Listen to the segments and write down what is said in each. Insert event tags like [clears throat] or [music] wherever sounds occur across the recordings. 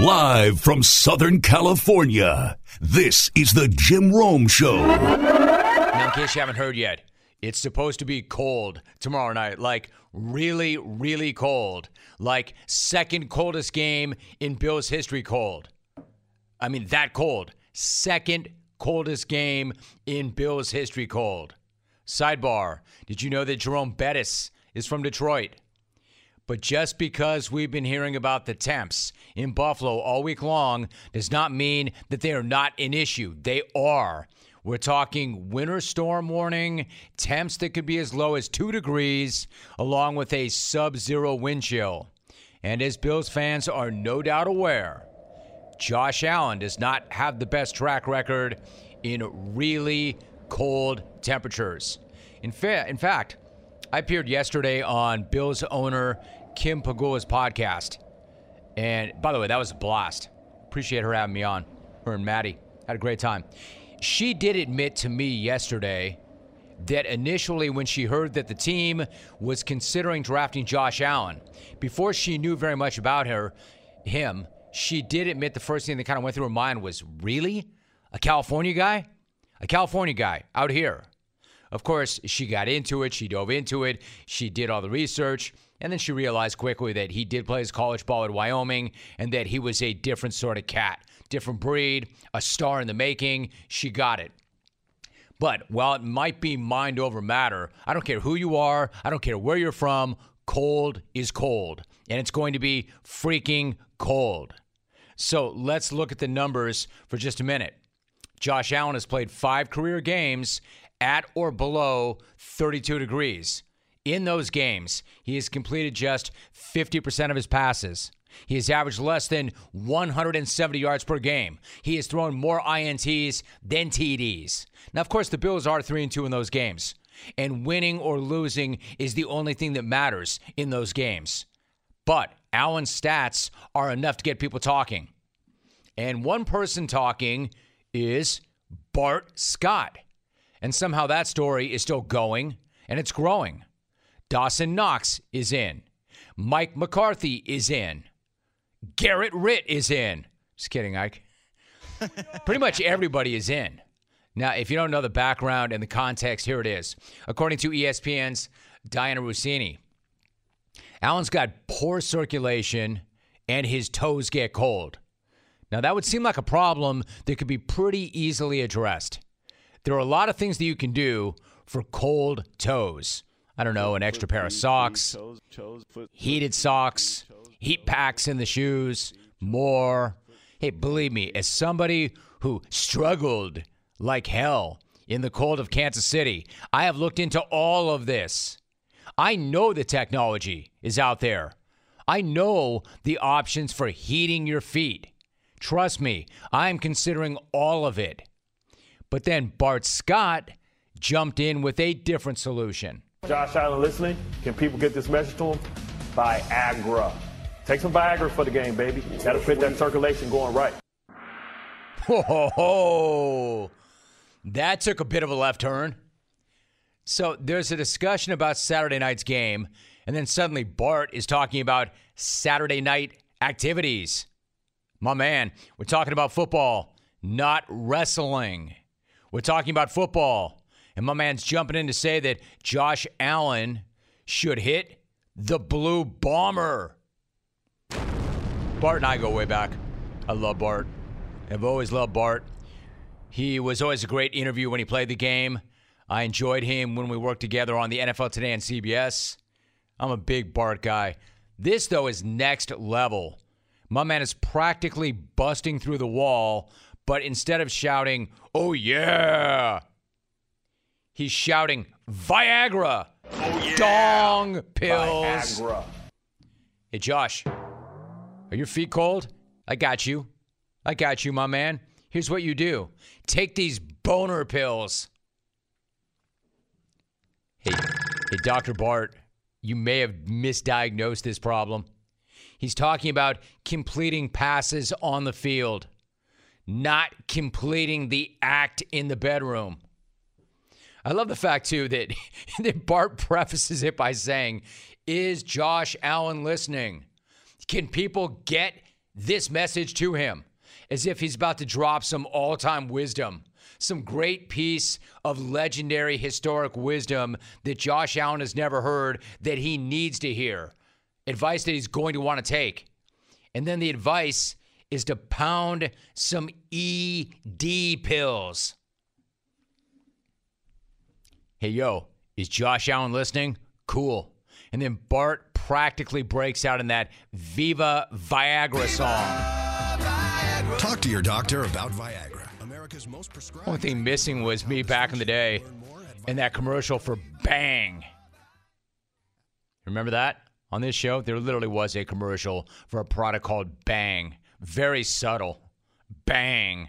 Live from Southern California, this is the Jim Rome Show. Now, in case you haven't heard yet, it's supposed to be cold tomorrow night. Like, really, really cold. Like, second coldest game in Bills history cold. I mean, that cold. Second coldest game in Bills history cold. Sidebar Did you know that Jerome Bettis is from Detroit? But just because we've been hearing about the temps in Buffalo all week long does not mean that they are not an issue. They are. We're talking winter storm warning, temps that could be as low as two degrees, along with a sub zero wind chill. And as Bills fans are no doubt aware, Josh Allen does not have the best track record in really cold temperatures. In, fa- in fact, I appeared yesterday on Bills owner Kim Pegula's podcast. And by the way, that was a blast. Appreciate her having me on. Her and Maddie. Had a great time. She did admit to me yesterday that initially, when she heard that the team was considering drafting Josh Allen, before she knew very much about her, him, she did admit the first thing that kind of went through her mind was, really? A California guy? A California guy out here. Of course, she got into it. She dove into it. She did all the research. And then she realized quickly that he did play his college ball at Wyoming and that he was a different sort of cat, different breed, a star in the making. She got it. But while it might be mind over matter, I don't care who you are, I don't care where you're from, cold is cold. And it's going to be freaking cold. So let's look at the numbers for just a minute. Josh Allen has played five career games at or below 32 degrees. In those games, he has completed just 50% of his passes. He has averaged less than 170 yards per game. He has thrown more INTs than TDs. Now, of course, the Bills are 3 and 2 in those games. And winning or losing is the only thing that matters in those games. But Allen's stats are enough to get people talking. And one person talking is Bart Scott. And somehow that story is still going and it's growing. Dawson Knox is in. Mike McCarthy is in. Garrett Ritt is in. Just kidding, Ike. [laughs] Pretty much everybody is in. Now, if you don't know the background and the context, here it is. According to ESPN's Dianna Russini, Allen's got poor circulation and his toes get cold. Now, that would seem like a problem that could be pretty easily addressed. There are a lot of things that you can do for cold toes. I don't know, an extra pair of socks, heated socks, heat packs in the shoes, more. Hey, believe me, as somebody who struggled like hell in the cold of Kansas City, I have looked into all of this. I know the technology is out there. I know the options for heating your feet. Trust me, I'm considering all of it. But then Bart Scott jumped in with a different solution. Josh Allen listening? Can people get this message to him? Viagra. Take some Viagra for the game, baby. That'll fit that circulation going right. Ho, ho, ho. That took a bit of a left turn. So there's a discussion about Saturday night's game, and then suddenly Bart is talking about Saturday night activities. My man, we're talking about football, not wrestling. We're talking about football. And my man's jumping in to say that Josh Allen should hit the Blue Bomber. Bart and I go way back. I love Bart. I've always loved Bart. He was always a great interview when he played the game. I enjoyed him when we worked together on the NFL Today and CBS. I'm a big Bart guy. This, though, is next level. My man is practically busting through the wall, but instead of shouting, oh yeah, he's shouting, Viagra, Oh, yeah. dong pills. Viagra. Hey, Josh, are your feet cold? I got you. I got you, my man. Here's what you do take these boner pills. Hey, hey, Dr. Bart, you may have misdiagnosed this problem. He's talking about completing passes on the field, not completing the act in the bedroom. I love the fact, too, that, [laughs] that Bart prefaces it by saying, Is Josh Allen listening? Can people get this message to him as if he's about to drop some all time wisdom, some great piece of legendary historic wisdom that Josh Allen has never heard that he needs to hear, advice that he's going to want to take. And then the advice is to pound some ED pills. Hey, yo, is Josh Allen listening? Cool. And then Bart practically breaks out in that Viva Viagra song. Talk to your doctor about Viagra, America's most prescribed. Only thing missing was me back in the day in that commercial for Bang. Remember that? On this show, there literally was a commercial for a product called Bang. Very subtle. Bang.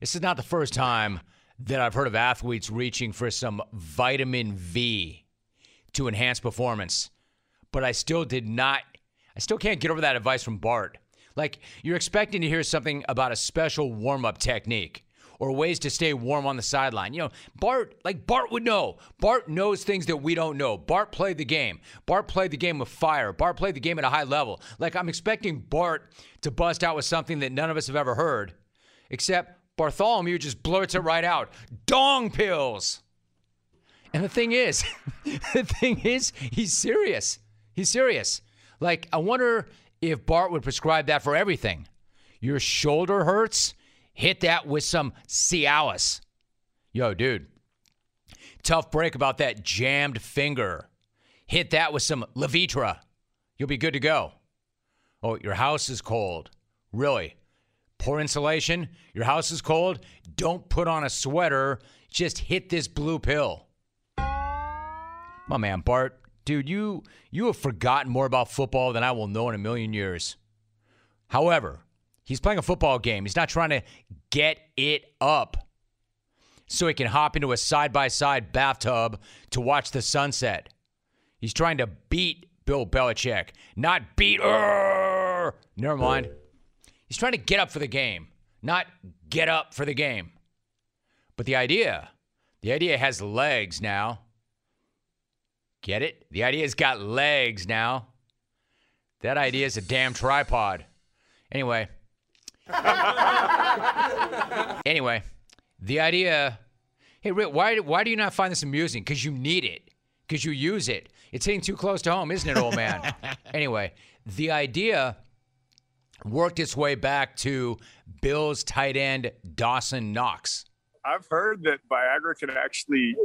This is not the first time that I've heard of athletes reaching for some vitamin V to enhance performance. But I still did not, I still can't get over that advice from Bart. Like, you're expecting to hear something about a special warm up technique or ways to stay warm on the sideline. You know, Bart, like Bart would know. Bart knows things that we don't know. Bart played the game. Bart played the game with fire. Bart played the game at a high level. Like, I'm expecting Bart to bust out with something that none of us have ever heard, except Bartholomew just blurts it right out dong pills. And the thing is, [laughs] the thing is, he's serious. He's serious. Like, I wonder if Bart would prescribe that for everything. Your shoulder hurts? Hit that with some Cialis. Yo, dude. Tough break about that jammed finger. Hit that with some Levitra. You'll be good to go. Oh, your house is cold. Really? Poor insulation? Your house is cold? Don't put on a sweater. Just hit this blue pill. My man, Bart, dude, you you have forgotten more about football than I will know in a million years. However, he's playing a football game. He's not trying to get it up so he can hop into a side by side bathtub to watch the sunset. He's trying to beat Bill Belichick, not beat. Urgh! Never mind. He's trying to get up for the game, not get up for the game. But the idea, the idea has legs now. Get it? The idea's got legs now. That idea is a damn tripod. Anyway. [laughs] anyway, the idea. Hey, Rick, why, why do you not find this amusing? Because you need it. Because you use it. It's hitting too close to home, isn't it, old man? [laughs] anyway, the idea worked its way back to Bills tight end Dawson Knox. I've heard that Viagra can actually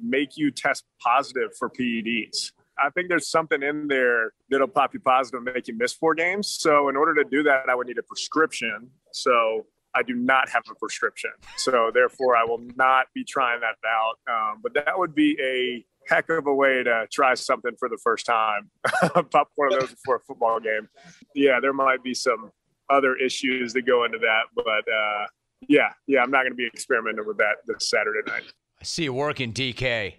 make you test positive for PEDs. I think there's something in there that'll pop you positive and make you miss four games. So in order to do that, I would need a prescription. So I do not have a prescription. So therefore, I will not be trying that out. Um, but that would be a heck of a way to try something for the first time. [laughs] Pop one of those before a football game. Yeah, there might be some other issues that go into that, but uh, yeah, yeah, I'm not going to be experimenting with that this Saturday night. I see you working, DK.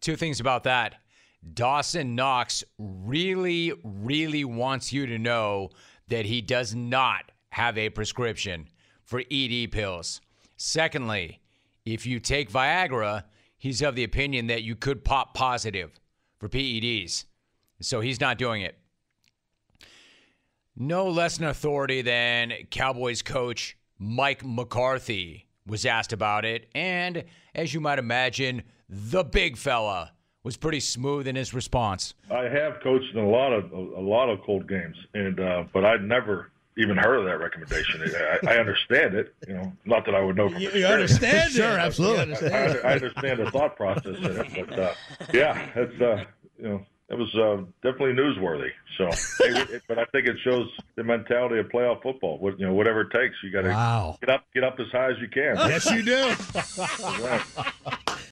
Two things about that. Dawson Knox really, really wants you to know that he does not have a prescription for ED pills. Secondly, if you take Viagra, he's of the opinion that you could pop positive for PEDs. So he's not doing it. No less an authority than Cowboys coach Mike McCarthy was asked about it. And as you might imagine, the big fella was pretty smooth in his response. I have coached in a lot of a lot of cold games, and uh, but I'd never even heard of that recommendation. I, I understand it, you know, not that I would know from You, experience. you understand it? Sure, absolutely. You I, understand it. I understand the thought process in it, but uh, yeah, it's uh, you know, it was uh, definitely newsworthy. So, it, it- but I think it shows the mentality of playoff football. What you know, whatever it takes, you got to Wow. get up, get up as high as you can. Yes, you do. [laughs]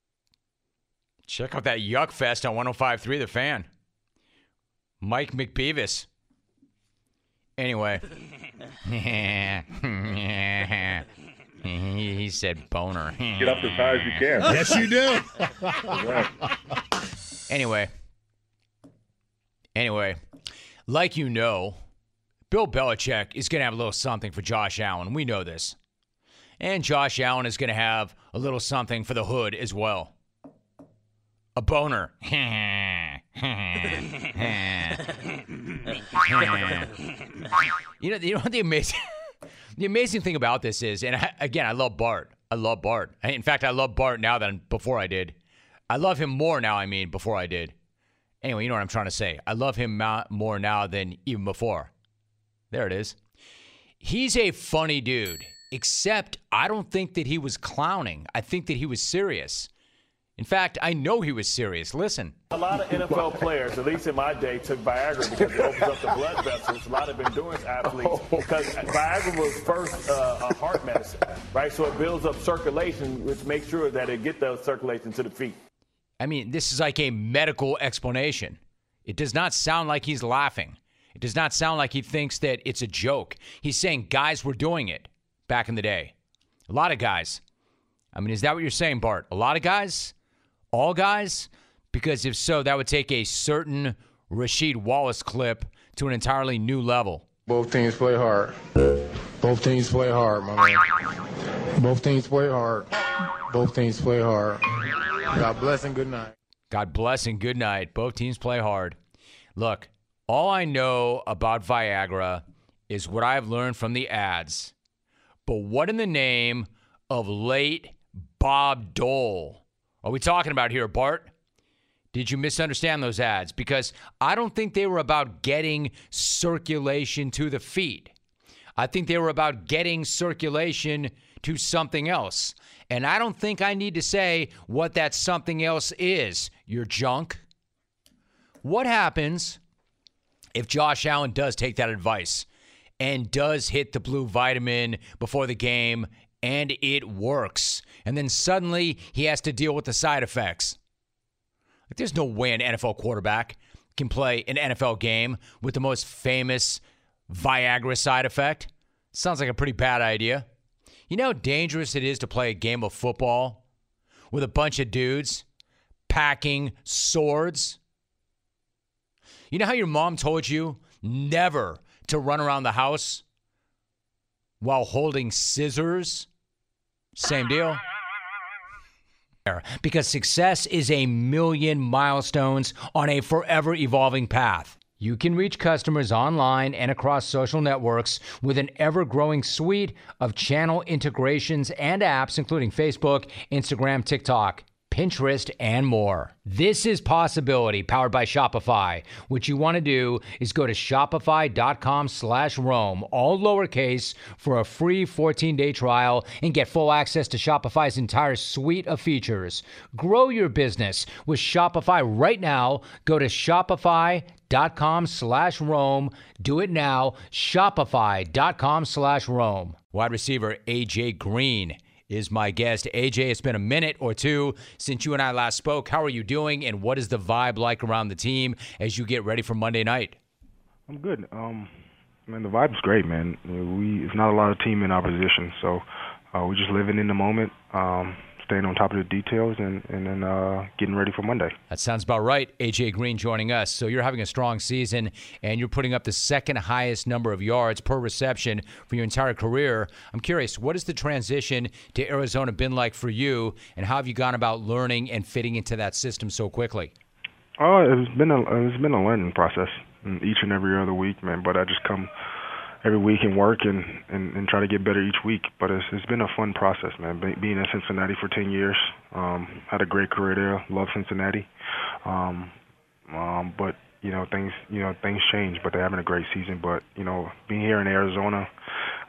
Check out that Yuck Fest on 105.3 The Fan. Mike McBeavis. Anyway. [laughs] he said boner. Get up as high as you can. Yes, you do. Right. [laughs] Anyway. Anyway, like you know, Bill Belichick is going to have a little something for Josh Allen. We know this. And Josh Allen is going to have a little something for the hood as well. A boner. [laughs] you know, you know what the amazing, [laughs] the amazing thing about this is, and I, again, I love Bart. I love Bart. In fact, I love Bart now than before I did. I love him more now. I mean, before I did. Anyway, you know what I'm trying to say. I love him more now than even before. There it is. He's a funny dude, except I don't think that he was clowning. I think that he was serious. In fact, I know he was serious. Listen. A lot of NFL players, at least in my day, took Viagra because it opens up the blood vessels. A lot of endurance athletes, because Viagra was first uh, a heart medicine, right? So it builds up circulation, which makes sure that it get the circulation to the feet. I mean, this is like a medical explanation. It does not sound like he's laughing. It does not sound like he thinks that it's a joke. He's saying guys were doing it back in the day. A lot of guys. I mean, is that what you're saying, Bart? A lot of guys? All guys? Because if so, that would take a certain Rasheed Wallace clip to an entirely new level. Both teams play hard. Both teams play hard, my man. Both teams play hard. Both teams play hard. God bless and good night. God bless and good night. Both teams play hard. Look, all I know about Viagra is what I've learned from the ads. But what in the name of late Bob Dole are we talking about here, Bart? Did you misunderstand those ads? Because I don't think they were about getting circulation to the feet. I think they were about getting circulation to something else. And I don't think I need to say what that something else is, your junk. What happens if Josh Allen does take that advice and does hit the blue vitamin before the game and it works, and then suddenly he has to deal with the side effects? Like, there's no way an NFL quarterback can play an NFL game with the most famous Viagra side effect. Sounds like a pretty bad idea. You know how dangerous it is to play a game of football with a bunch of dudes packing swords? You know how your mom told you never to run around the house while holding scissors? Same deal. Because success is a million milestones on a forever evolving path. You can reach customers online and across social networks with an ever growing suite of channel integrations and apps, including Facebook, Instagram, TikTok. Pinterest, and more. This is Possibility powered by Shopify. What you want to do is go to shopify.com slash Rome, all lowercase, for a free 14-day trial and get full access to Shopify's entire suite of features. Grow your business with Shopify right now. Go to shopify.com slash Rome. Do it now. Shopify.com slash Rome. Wide receiver A.J. Green is my guest. AJ, it's been a minute or two since you and I last spoke. How are you doing, and what is the vibe like around the team as you get ready for Monday night? I'm good. Um, man, the vibe's great, man. We it's not a lot of team in our position, so uh, we're just living in the moment. Um, staying on top of the details and and then uh, getting ready for Monday. That sounds about right. AJ Green joining us. So you're having a strong season and you're putting up the second highest number of yards per reception for your entire career. I'm curious, what has the transition to Arizona been like for you, and how have you gone about learning and fitting into that system so quickly? Oh, it's been a it's been a learning process each and every other week, man. But I just come every week and work and, and, and try to get better each week. But it's, it's been a fun process, man. Be, being in Cincinnati for 10 years, um, had a great career there. Love Cincinnati. Um, um, but you know things you know things change, but they're having a great season. But you know being here in Arizona,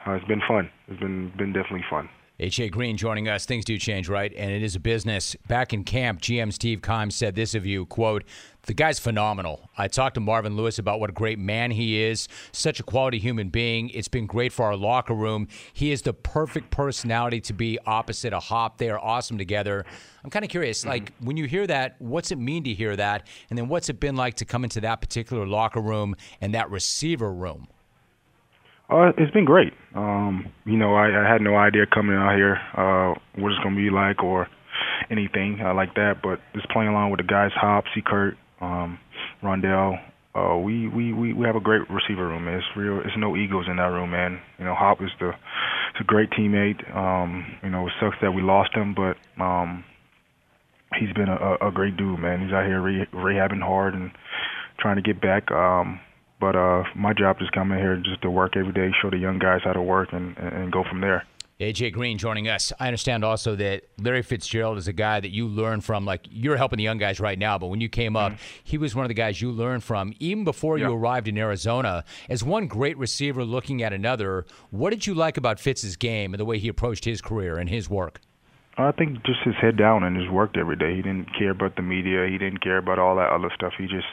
uh, it's been fun. It's been been definitely fun. H.A. Green joining us. Things do change, right? And it is a business. Back in camp, GM Steve Keim said this of you, quote, the guy's phenomenal. I talked to Marvin Lewis about what a great man he is, such a quality human being. It's been great for our locker room. He is the perfect personality to be opposite a hop. They are awesome together. I'm kind of curious, mm-hmm. like when you hear that, what's it mean to hear that? And then what's it been like to come into that particular locker room and that receiver room? Uh, it's been great. Um, you know, I, I had no idea coming out here uh, what it's going to be like or anything uh, like that. But just playing along with the guys, Hop, C. Kirk, um, Rondale, uh, we, we, we, we have a great receiver room. It's real. It's no egos in that room, man. You know, Hop is the, it's a great teammate. Um, you know, it sucks that we lost him, but um, he's been a, a great dude, man. He's out here re- rehabbing hard and trying to get back. Um, But uh, my job is come in here just to work every day, show the young guys how to work, and, and go from there. AJ Green joining us. I understand also that Larry Fitzgerald is a guy that you learn from. Like you're helping the young guys right now, but when you came up, mm-hmm. he was one of the guys you learned from even before you arrived in Arizona. As one great receiver looking at another, what did you like about Fitz's game and the way he approached his career and his work? I think just his head down and his work every day. He didn't care about the media. He didn't care about all that other stuff. He just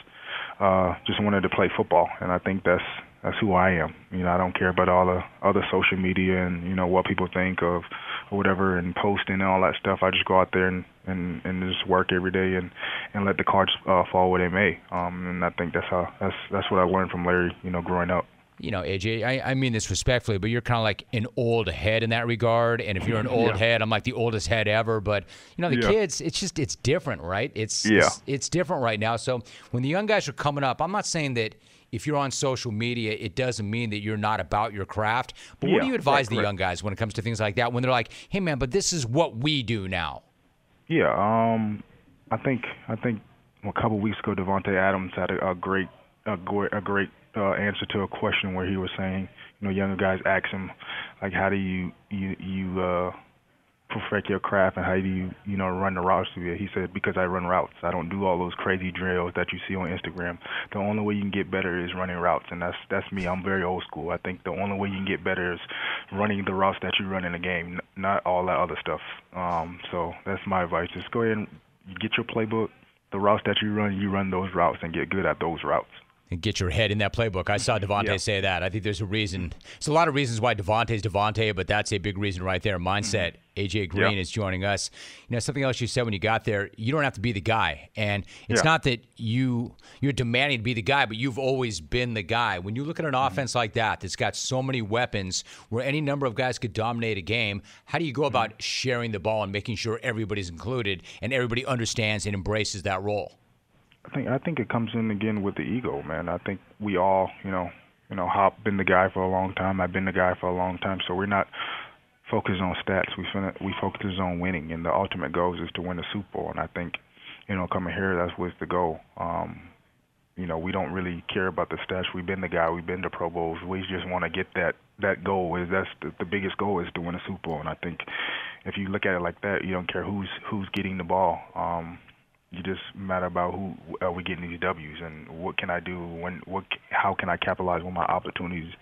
uh, just wanted to play football, and I think that's that's who I am. You know, I don't care about all the other social media and you know what people think of or whatever and posting and all that stuff. I just go out there and and and just work every day and and let the cards uh, fall where they may. Um, and I think that's how that's that's what I learned from Larry. You know, growing up you know, AJ, I, I mean this respectfully, but you're kind of like an old head in that regard. And if you're an old yeah. head, I'm like the oldest head ever. But you know, the yeah. kids, it's just it's different, right? It's, yeah. it's it's different right now. So when the young guys are coming up, I'm not saying that if you're on social media, it doesn't mean that you're not about your craft. But what do you advise the young guys when it comes to things like that? When they're like, "Hey, man, but this is what we do now." Yeah, um, I think I think a couple weeks ago, Davante Adams had a, a great a, a great uh, answer to a question where he was saying, you know, younger guys ask him, like, how do you you you uh, perfect your craft and how do you you know run the routes to it? He said, because I run routes. I don't do all those crazy drills that you see on Instagram. The only way you can get better is running routes, and that's that's me. I'm very old school. I think the only way you can get better is running the routes that you run in the game, not all that other stuff. Um, so that's my advice. Just go ahead and get your playbook. The routes that you run, you run those routes and get good at those routes and get your head in that playbook. I saw yeah. say that. I think there's a reason. There's a lot of reasons why Davante's Davante, but that's a big reason right there. Mindset. Mm-hmm. AJ Green is joining us. You know, something else you said when you got there, you don't have to be the guy. And it's yeah. not that you you're demanding to be the guy, but you've always been the guy. When you look at an mm-hmm. offense like that that's got so many weapons where any number of guys could dominate a game, how do you go about mm-hmm. sharing the ball and making sure everybody's included and everybody understands and embraces that role? I think I think it comes in again with the ego, man. I think we all, you know, you know, Hop been the guy for a long time. I've been the guy for a long time. So we're not focused on stats. We finna, we focus on winning, and the ultimate goal is to win the Super Bowl. And I think, you know, coming here, that's what's the goal. Um, you know, we don't really care about the stats. We've been the guy. We've been to Pro Bowls. We just want to get that that goal. Is that's the, the biggest goal is to win a Super Bowl. And I think if you look at it like that, you don't care who's who's getting the ball. Um, you just matter about who are we getting these W's and what can I do when what how can I capitalize when my opportunities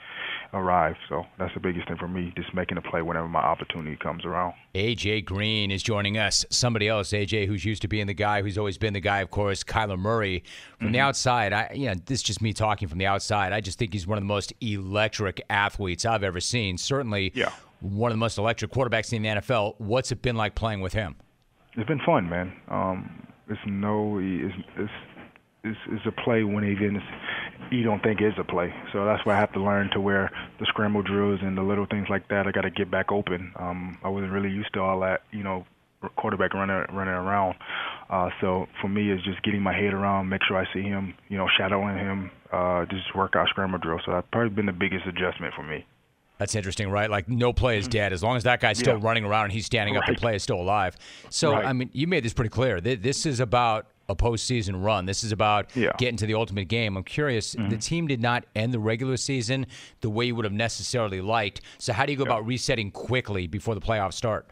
arrive. So that's the biggest thing for me, just making a play whenever my opportunity comes around. AJ Green is joining us. Somebody else, AJ, who's used to being the guy who's always been the guy, of course, Kyler Murray. From mm-hmm. the outside, I you know, this is just me talking from the outside. I just think he's one of the most electric athletes I've ever seen. Certainly yeah. one of the most electric quarterbacks in the NFL. What's it been like playing with him? It's been fun, man. Um, it's no it's it's it's, it's a play when even you don't think it's a play. So that's why I have to learn to where the scramble drills and the little things like that. I got to get back open. Um, I wasn't really used to all that, you know, quarterback running running around. Uh, so for me, it's just getting my head around, make sure I see him, you know, shadowing him, uh, just work out scramble drill. So that's probably been the biggest adjustment for me. That's interesting, right? Like no play is mm-hmm. dead as long as that guy's still yeah. running around and he's standing right. up. The play is still alive. So right. I mean, you made this pretty clear. This is about a postseason run. This is about yeah. getting to the ultimate game. I'm curious. Mm-hmm. The team did not end the regular season the way you would have necessarily liked. So how do you go yeah. about resetting quickly before the playoffs start?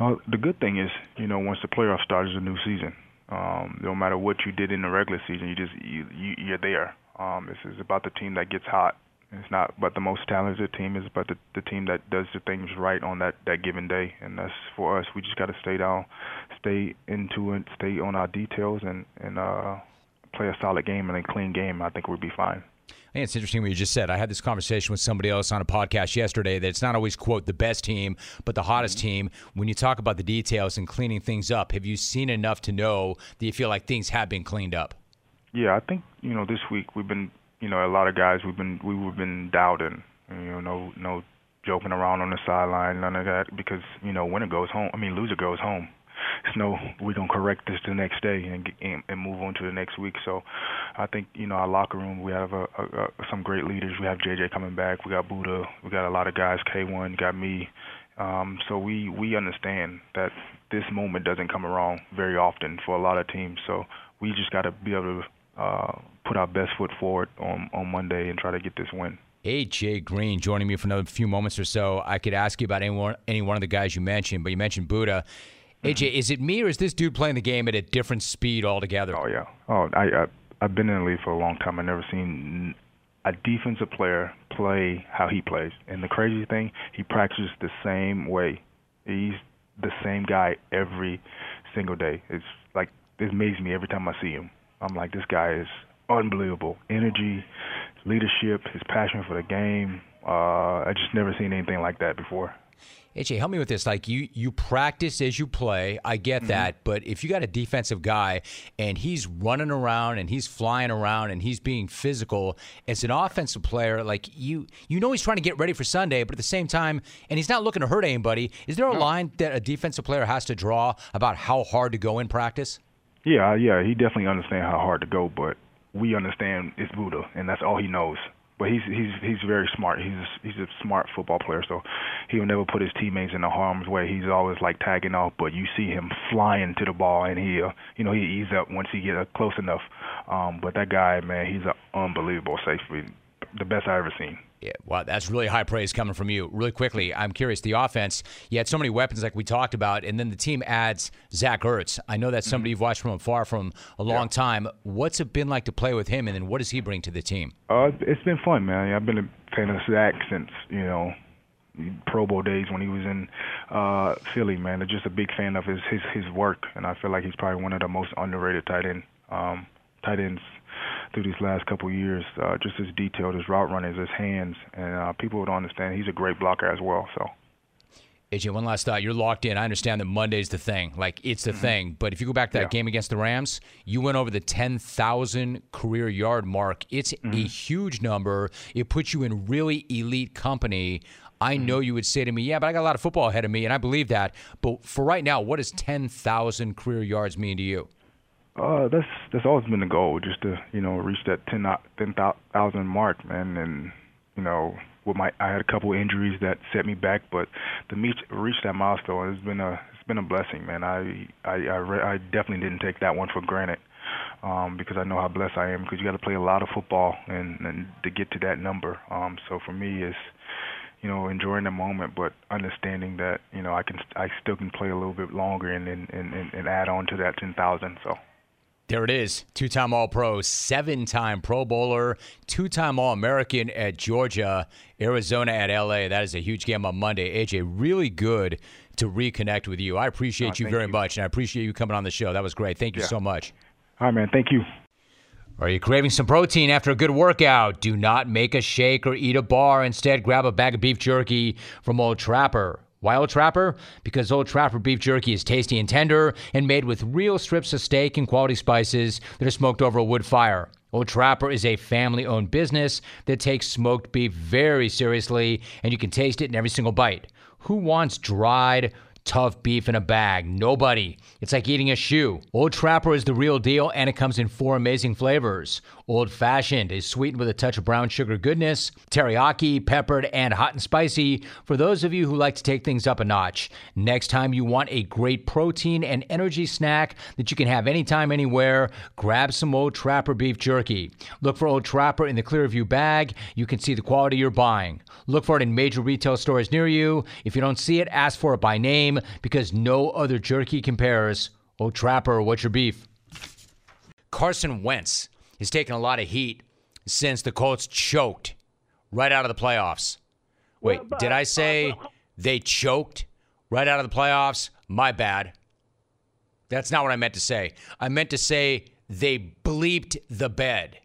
Uh, the good thing is, you know, once the playoffs start, it's a new season. Um, no matter what you did in the regular season, you just you, you you're there. Um, this is about the team that gets hot it's not but the most talented team is but the the team that does the things right on that that given day, and that's for us. We just got to stay down, stay into it, stay on our details, and and uh, play a solid game and a clean game. I think we'll be fine. I think it's interesting what you just said. I had this conversation with somebody else on a podcast yesterday that it's not always, quote, the best team, but the hottest mm-hmm. team. When you talk about the details and cleaning things up, have you seen enough to know that you feel like things have been cleaned up? Yeah, I think, you know, this week we've been you know, a lot of guys we've been we've been doubting. You know, no no joking around on the sideline, none of that, because you know, winner goes home. I mean, loser goes home. It's no, we're gonna correct this the next day and, and and move on to the next week. So, I think you know our locker room we have a, a, a, some great leaders. We have JJ coming back. We got Budda. We got a lot of guys. K1 got me. Um, so we we understand that this moment doesn't come around very often for a lot of teams. So we just got to be able to uh, put our best foot forward on on Monday and try to get this win. AJ Green joining me for another few moments or so. I could ask you about any one, any one of the guys you mentioned, but you mentioned Budda. AJ, is it me or is this dude playing the game at a different speed altogether? Oh yeah. Oh, I, I I've been in the league for a long time. I've never seen a defensive player play how he plays. And the crazy thing, he practices the same way. He's the same guy every single day. It's like it amazes me every time I see him. I'm like, this guy is unbelievable. Energy, leadership, his passion for the game. Uh, I just never seen anything like that before. AJ, help me with this. Like you, you practice as you play. I get mm-hmm. that, but if you got a defensive guy and he's running around and he's flying around and he's being physical, as an offensive player, like you, you know he's trying to get ready for Sunday, but at the same time, and he's not looking to hurt anybody. Is there a no. line that a defensive player has to draw about how hard to go in practice? Yeah, yeah, he definitely understands how hard to go, but we understand it's Budda, and that's all he knows but he's he's he's very smart. He's he's a smart football player, so he'll never put his teammates in the harm's way. He's always like tagging off, but you see him flying to the ball, and he uh, you know he ease up once he get uh, close enough. Um, but that guy, man, he's an unbelievable safety, the best I ever seen. Yeah, wow, that's really high praise coming from you. Really quickly, I'm curious. The offense, you had so many weapons, like we talked about, and then the team adds Zach Ertz. I know that's mm-hmm. somebody you've watched from afar from a long yeah. time. What's it been like to play with him, and then what does he bring to the team? Uh, it's been fun, man. I've been a fan of Zach since you know Pro Bowl days when he was in uh, Philly, man. I'm just a big fan of his his his work, and I feel like he's probably one of the most underrated tight end um, tight ends through these last couple of years. Uh, just his detailed, his route running, his hands, and uh, people don't understand he's a great blocker as well. So. AJ, one last thought. You're locked in. I understand that Monday's the thing. Like, it's the mm-hmm. thing. But if you go back to that yeah. game against the Rams, you went over the 10,000 career yard mark. It's mm-hmm. a huge number. It puts you in really elite company. I mm-hmm. know you would say to me, yeah, but I got a lot of football ahead of me, and I believe that. But for right now, what does 10,000 career yards mean to you? Uh, that's that's always been the goal, just to you know reach that ten ten thousand mark, man. And you know, with my I had a couple injuries that set me back, but to meet reach that milestone, it's been a it's been a blessing, man. I I I, re- I definitely didn't take that one for granted, um, because I know how blessed I am. Because you got to play a lot of football and and to get to that number. Um, so for me, it's you know, enjoying the moment, but understanding that you know I can I still can play a little bit longer and and and, and add on to that ten thousand. So. There it is. Two time All Pro, seven time Pro Bowler, two time All American at Georgia, Arizona at LA. That is a huge game on Monday. AJ, really good to reconnect with you. I appreciate oh, you very you. much, and I appreciate you coming on the show. That was great. Thank you yeah. so much. All right, man. Thank you. Are you craving some protein after a good workout? Do not make a shake or eat a bar. Instead, grab a bag of beef jerky from Old Trapper. Why Old Trapper? Because Old Trapper beef jerky is tasty and tender and made with real strips of steak and quality spices that are smoked over a wood fire. Old Trapper is a family owned business that takes smoked beef very seriously, and you can taste it in every single bite. Who wants dried, tough beef in a bag. Nobody. It's like eating a shoe. Old Trapper is the real deal, and it comes in four amazing flavors. Old Fashioned is sweetened with a touch of brown sugar goodness, teriyaki, peppered, and hot and spicy for those of you who like to take things up a notch. Next time you want a great protein and energy snack that you can have anytime, anywhere, grab some Old Trapper beef jerky. Look for Old Trapper in the Clearview bag. You can see the quality you're buying. Look for it in major retail stores near you. If you don't see it, ask for it by name because no other jerky compares. Oh, Trapper, what's your beef? Carson Wentz He's taken a lot of heat since the Colts choked right out of the playoffs. Wait, did I say they choked right out of the playoffs? My bad. That's not what I meant to say. I meant to say they bleeped the bed.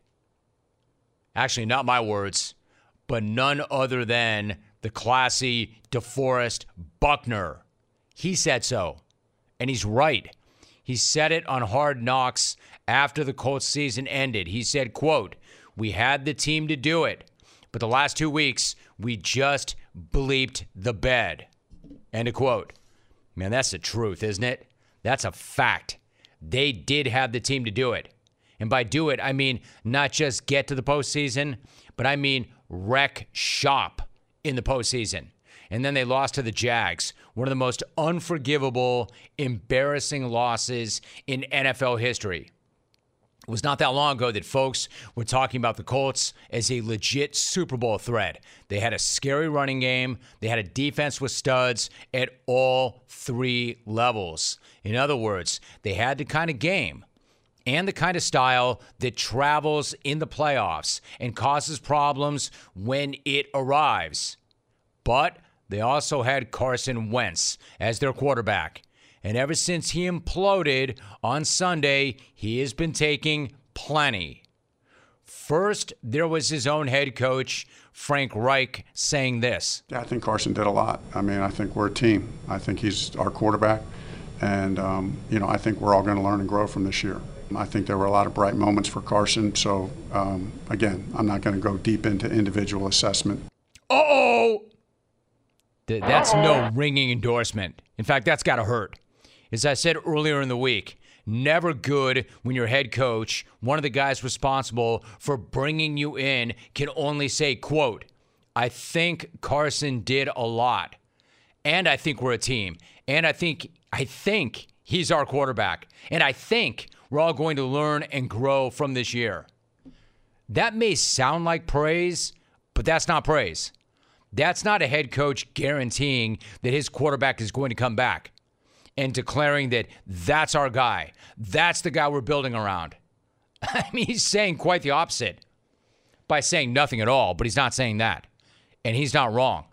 Actually, not my words, but none other than the classy DeForest Buckner. He said so, and he's right. He said it on Hard Knocks after the Colts season ended. He said, quote, "We had the team to do it, but the last 2 weeks we just bleeped the bed." End of quote. Man, that's the truth, isn't it? That's a fact. They did have the team to do it. And by do it, I mean not just get to the postseason, but I mean wreck shop in the postseason. And then they lost to the Jags, one of the most unforgivable, embarrassing losses in NFL history. It was not that long ago that folks were talking about the Colts as a legit Super Bowl threat. They had a scary running game, they had a defense with studs at all three levels. In other words, they had the kind of game and the kind of style that travels in the playoffs and causes problems when it arrives. But they also had Carson Wentz as their quarterback. And ever since he imploded on Sunday, he has been taking plenty. First, there was his own head coach, Frank Reich, saying this. Yeah, I think Carson did a lot. I mean, I think we're a team. I think he's our quarterback. And, um, you know, I think we're all going to learn and grow from this year. I think there were a lot of bright moments for Carson. So, um, again, I'm not going to go deep into individual assessment. Uh oh! That's no ringing endorsement. In fact, that's got to hurt. As I said earlier in the week, never good when your head coach, one of the guys responsible for bringing you in, can only say, quote, I think Carson did a lot. And I think we're a team. And I think I think he's our quarterback. And I think we're all going to learn and grow from this year. That may sound like praise, but that's not praise. That's not a head coach guaranteeing that his quarterback is going to come back and declaring that that's our guy. That's the guy we're building around. [laughs] I mean, he's saying quite the opposite by saying nothing at all, but he's not saying that. And he's not wrong.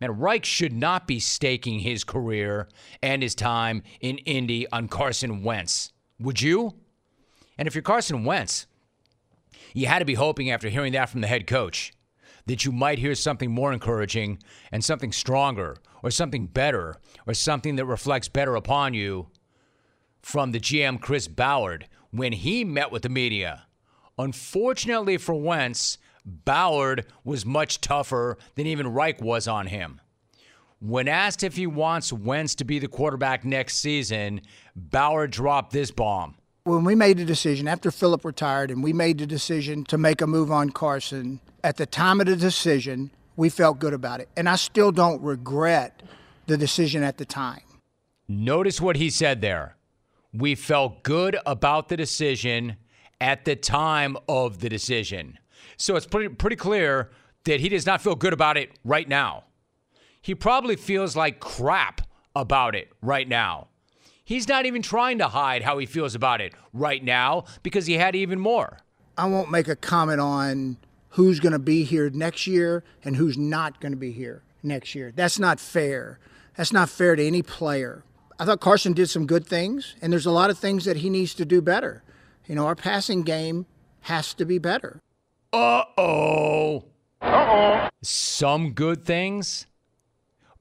Man, Reich should not be staking his career and his time in Indy on Carson Wentz. Would you? And if you're Carson Wentz, you had to be hoping after hearing that from the head coach that you might hear something more encouraging and something stronger or something better or something that reflects better upon you from the GM Chris Ballard when he met with the media. Unfortunately for Wentz, Ballard was much tougher than even Reich was on him. When asked if he wants Wentz to be the quarterback next season, Ballard dropped this bomb. When we made the decision after Philip retired and we made the decision to make a move on Carson, at the time of the decision, we felt good about it. And I still don't regret the decision at the time. Notice what he said there. We felt good about the decision at the time of the decision. So it's pretty, pretty clear that he does not feel good about it right now. He probably feels like crap about it right now. He's not even trying to hide how he feels about it right now because he had even more. I won't make a comment on who's going to be here next year and who's not going to be here next year. That's not fair. That's not fair to any player. I thought Carson did some good things, and there's a lot of things that he needs to do better. You know, our passing game has to be better. Uh oh. Uh oh. Some good things,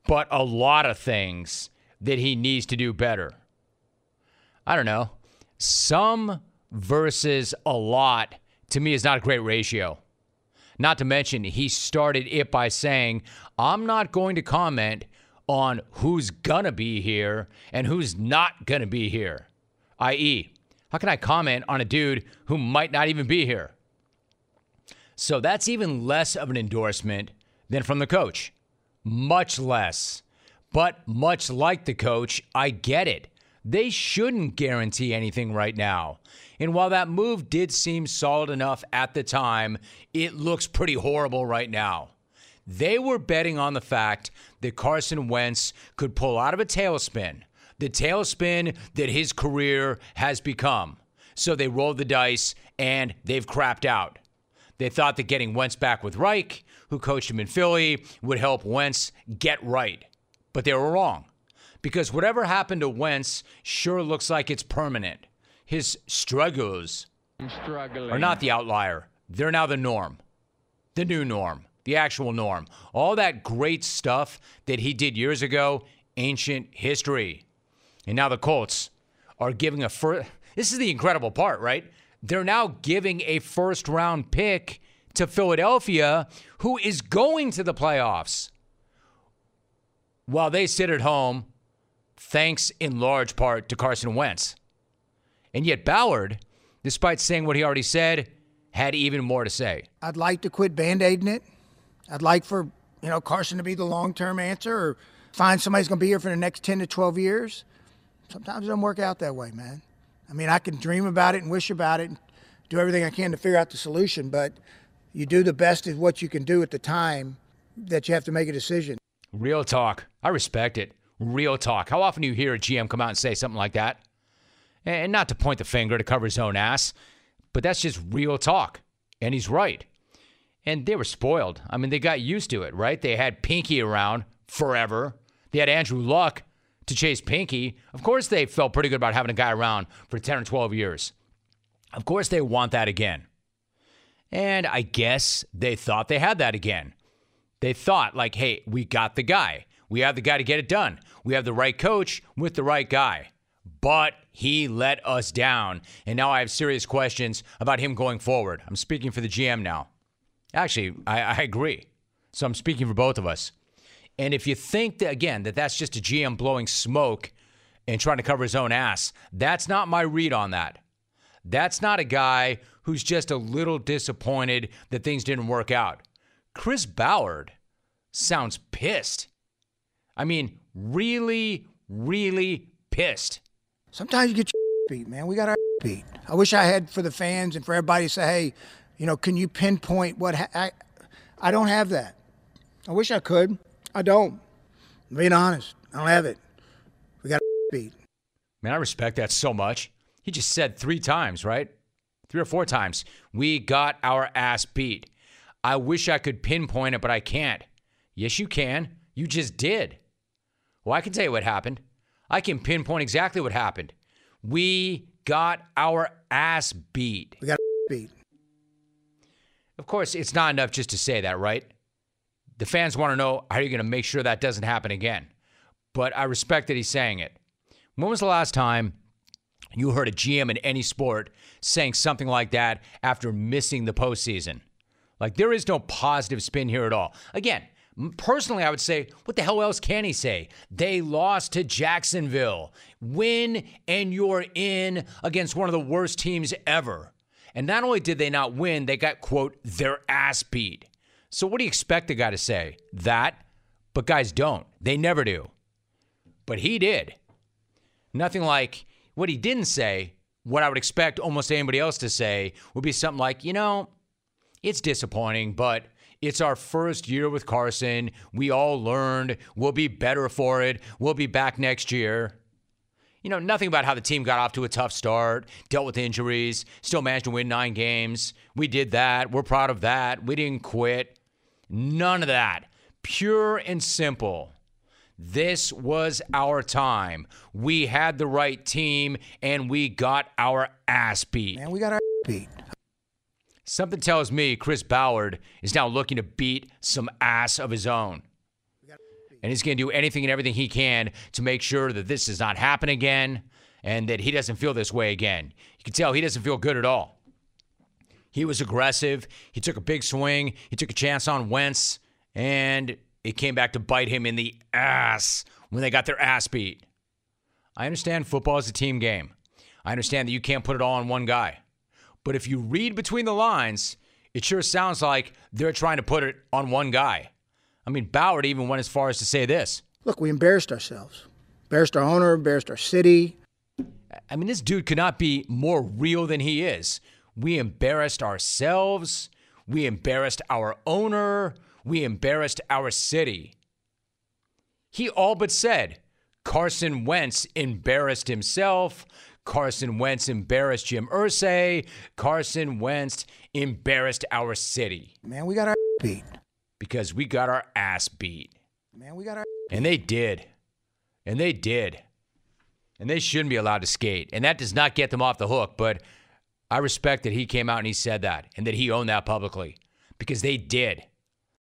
but a lot of things that he needs to do better. I don't know. Some versus a lot to me is not a great ratio. Not to mention, he started it by saying, I'm not going to comment on who's going to be here and who's not going to be here. I.e., how can I comment on a dude who might not even be here? So that's even less of an endorsement than from the coach. Much less. But much like the coach, I get it. They shouldn't guarantee anything right now. And while that move did seem solid enough at the time, it looks pretty horrible right now. They were betting on the fact that Carson Wentz could pull out of a tailspin, the tailspin that his career has become. So they rolled the dice and they've crapped out. They thought that getting Wentz back with Reich, who coached him in Philly, would help Wentz get right. But they were wrong. Because whatever happened to Wentz sure looks like it's permanent his struggles are not the outlier. They're now the norm, the new norm, the actual norm. All that great stuff that he did years ago, ancient history. And now the Colts are giving a first. This is the incredible part, right? They're now giving a first round pick to Philadelphia, who is going to the playoffs, while they sit at home, thanks in large part to Carson Wentz. And yet, Ballard, despite saying what he already said, had even more to say. I'd like to quit band aiding it. I'd like for, you know, Carson to be the long term answer or find somebody who's going to be here for the next 10 to 12 years. Sometimes it doesn't work out that way, man. I mean, I can dream about it and wish about it, and do everything I can to figure out the solution, but you do the best of what you can do at the time that you have to make a decision. Real talk. I respect it. Real talk. How often do you hear a GM come out and say something like that? And not to point the finger to cover his own ass, but that's just real talk. And he's right. And they were spoiled. I mean, they got used to it, right? They had Pinky around forever. They had Andrew Luck to chase Pinky. Of course, they felt pretty good about having a guy around for 10 or 12 years. Of course, they want that again. And I guess they thought they had that again. They thought, like, hey, we got the guy. We have the guy to get it done. We have the right coach with the right guy. But he let us down. And now I have serious questions about him going forward. I'm speaking for the GM now. Actually, I, I agree. So I'm speaking for both of us. And if you think that, again, that that's just a GM blowing smoke and trying to cover his own ass, that's not my read on that. That's not a guy who's just a little disappointed that things didn't work out. Chris Ballard sounds pissed. I mean, really, really pissed. Sometimes you get your [laughs] beat, man. We got our [laughs] beat. I wish I had for the fans and for everybody to say, hey, you know, can you pinpoint what ha- I? I don't have that. I wish I could. I don't. I'm being honest, I don't have it. We got our [laughs] beat. Man, I respect that so much. He just said three times, right? Three or four times. We got our ass beat. I wish I could pinpoint it, but I can't. Yes, you can. You just did. Well, I can tell you what happened. I can pinpoint exactly what happened. We got our ass beat. We got [laughs] beat. Of course, it's not enough just to say that, right? The fans want to know how you're going to make sure that doesn't happen again. But I respect that he's saying it. When was the last time you heard a GM in any sport saying something like that after missing the postseason? Like, there is no positive spin here at all. Again, personally, I would say, what the hell else can he say? They lost to Jacksonville. Win and you're in against one of the worst teams ever. And not only did they not win, they got, quote, their ass beat. So what do you expect the guy to say? That? But guys don't. They never do. But he did. Nothing like what he didn't say, what I would expect almost anybody else to say would be something like, you know, it's disappointing, but it's our first year with Carson. We all learned. We'll be better for it. We'll be back next year. You know, nothing about how the team got off to a tough start, dealt with injuries, still managed to win nine games. We did that. We're proud of that. We didn't quit. None of that. Pure and simple. This was our time. We had the right team and we got our ass beat. And we got our ass beat. Something tells me Chris Ballard is now looking to beat some ass of his own. And he's going to do anything and everything he can to make sure that this does not happen again and that he doesn't feel this way again. You can tell he doesn't feel good at all. He was aggressive. He took a big swing. He took a chance on Wentz, and it came back to bite him in the ass when they got their ass beat. I understand football is a team game. I understand that you can't put it all on one guy. But if you read between the lines, it sure sounds like they're trying to put it on one guy. I mean, Ballard even went as far as to say this. Look, we embarrassed ourselves. Embarrassed our owner, embarrassed our city. I mean, this dude could not be more real than he is. We embarrassed ourselves. We embarrassed our owner. We embarrassed our city. He all but said Carson Wentz embarrassed himself. Carson Wentz embarrassed Jim Irsay. Carson Wentz embarrassed our city. Man, we got our beat. Because we got our ass beat. Man, we got our. And they did. And they did. And they shouldn't be allowed to skate. And that does not get them off the hook. But I respect that he came out and he said that and that he owned that publicly because they did.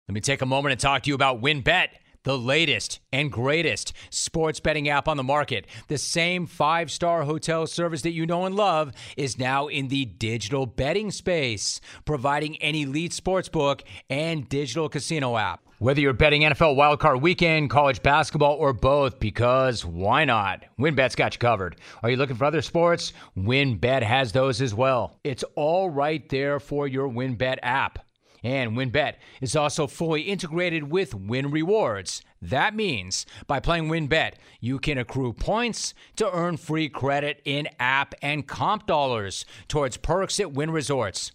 Let me take a moment and talk to you about WynnBET the latest and greatest sports betting app on the market. The same five star hotel service that you know and love is now in the digital betting space, providing an elite sports book and digital casino app. Whether you're betting NFL wildcard weekend, college basketball, or both, because why not? WynnBET's got you covered. Are you looking for other sports? WynnBET has those as well. It's all right there for your WynnBET app. And WynnBET is also fully integrated with Wynn Rewards. That means by playing WynnBET, you can accrue points to earn free credit in app and comp dollars towards perks at Wynn Resorts.